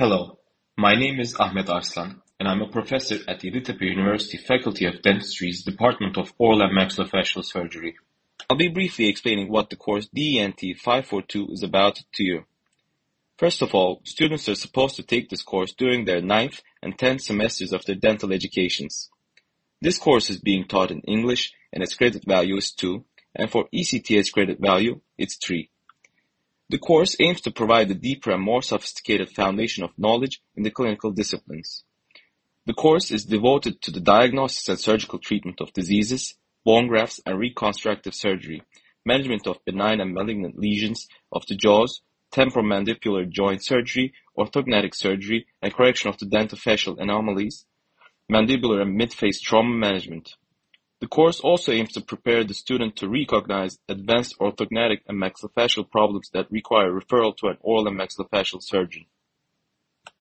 Hello, my name is Ahmet Arslan, and I'm a professor at the Yeditepe University Faculty of Dentistry's Department of Oral and Maxillofacial Surgery. I'll be briefly explaining what the course DENT 542 is about to you. First of all, students are supposed to take this course during their ninth and tenth semesters of their dental educations. This course is being taught in English and its credit value is 2, and for ECTS credit value, it's 3. The course aims to provide a deeper and more sophisticated foundation of knowledge in the clinical disciplines. The course is devoted to the diagnosis and surgical treatment of diseases, bone grafts and reconstructive surgery, management of benign and malignant lesions of the jaws, temporomandibular joint surgery, orthodontic surgery, and correction of the dentofacial anomalies, mandibular and midface trauma management. The course also aims to prepare the student to recognize advanced orthodontic and maxillofacial problems that require referral to an oral and maxillofacial surgeon.